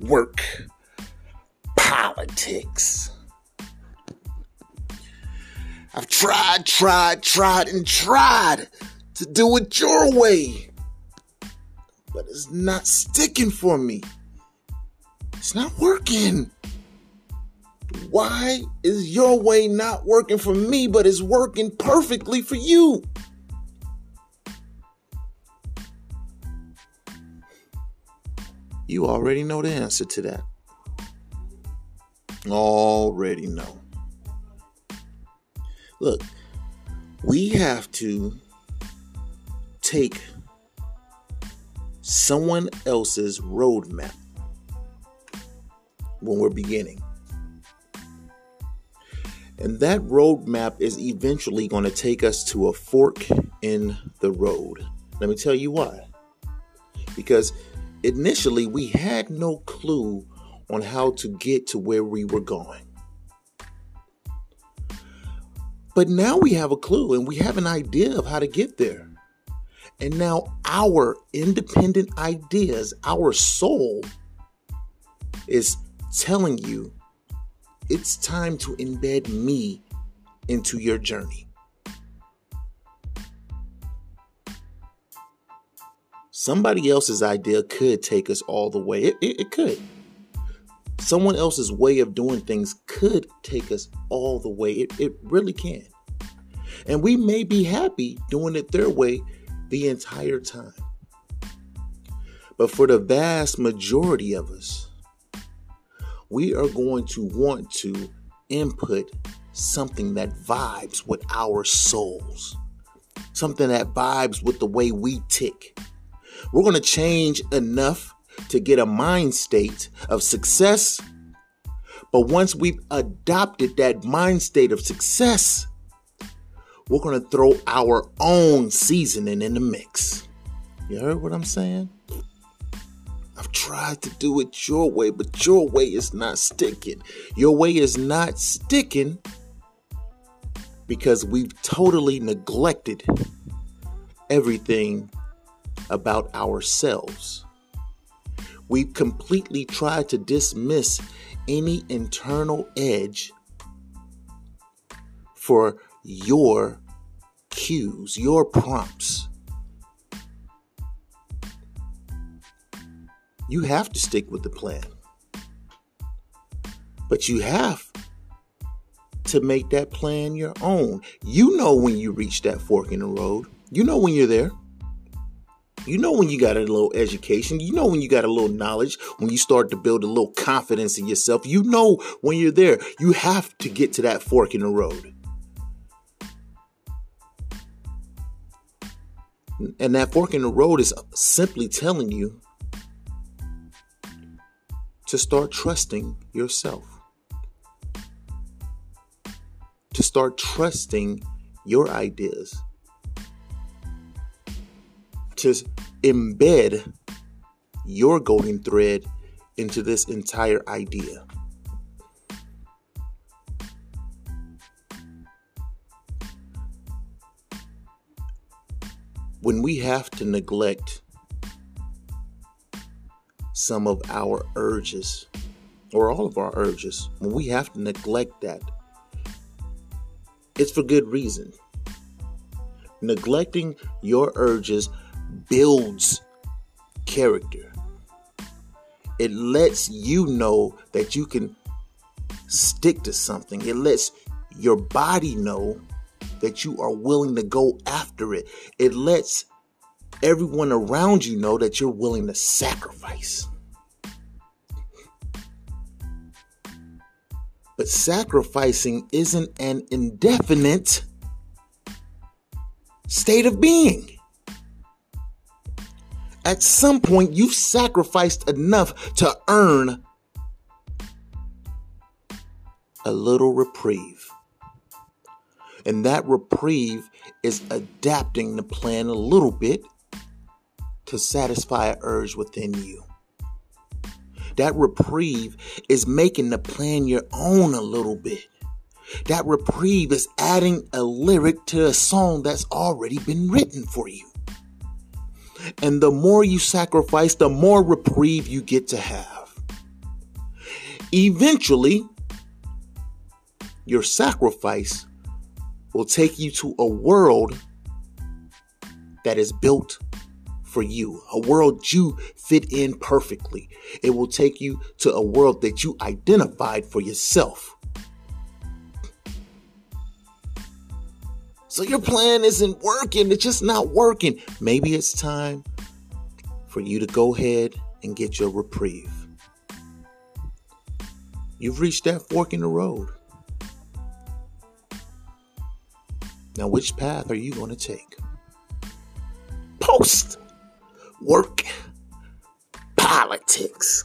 work, politics. I've tried, tried, tried, and tried to do it your way. But it's not sticking for me. It's not working. Why is your way not working for me, but it's working perfectly for you? You already know the answer to that. Already know. Look, we have to take someone else's roadmap when we're beginning. And that roadmap is eventually going to take us to a fork in the road. Let me tell you why. Because initially we had no clue on how to get to where we were going. But now we have a clue and we have an idea of how to get there. And now our independent ideas, our soul is telling you it's time to embed me into your journey. Somebody else's idea could take us all the way. It, it, it, could. Someone else's way of doing things could take us all the way. It, it really can. And we may be happy doing it their way the entire time. But for the vast majority of us, we are going to want to input something that vibes with our souls, something that vibes with the way we tick we're going to change enough to get a mind state of success. But once we've adopted that mind state of success, we're going to throw our own seasoning in the mix. You heard what I'm saying? I've tried to do it your way, but your way is not sticking. Your way is not sticking because we've totally neglected everything about ourselves. We've completely tried to dismiss any internal edge for your cues, your prompts. You have to stick with the plan. But you have to make that plan your own. You know when you reach that fork in the road. You know when you're there. You know when you got a little education, you know when you got a little knowledge, when you start to build a little confidence in yourself, you know when you're there. You have to get to that fork in the road. And that fork in the road is simply telling you to start trusting yourself. To start trusting your ideas to embed your golden thread into this entire idea. When we have to neglect some of our urges, or all of our urges, when we have to neglect that, it's for good reason. Neglecting your urges builds character. It lets you know that you can stick to something. It lets your body know that you are willing to go after it. It lets everyone around you know that you're willing to sacrifice. But sacrificing isn't an indefinite state of being. At some point, you've sacrificed enough to earn a little reprieve. And that reprieve is adapting the plan a little bit to satisfy an urge within you. That reprieve is making the plan your own a little bit. That reprieve is adding a lyric to a song that's already been written for you. And the more you sacrifice, the more reprieve you get to have. Eventually, your sacrifice will take you to a world that is built for you, a world you fit in perfectly. It will take you to a world that you identified for yourself. So your plan isn't working, it's just not working. Maybe it's time for you to go ahead and get your reprieve. You've reached that fork in the road. Now, which path are you going to take? Post work politics.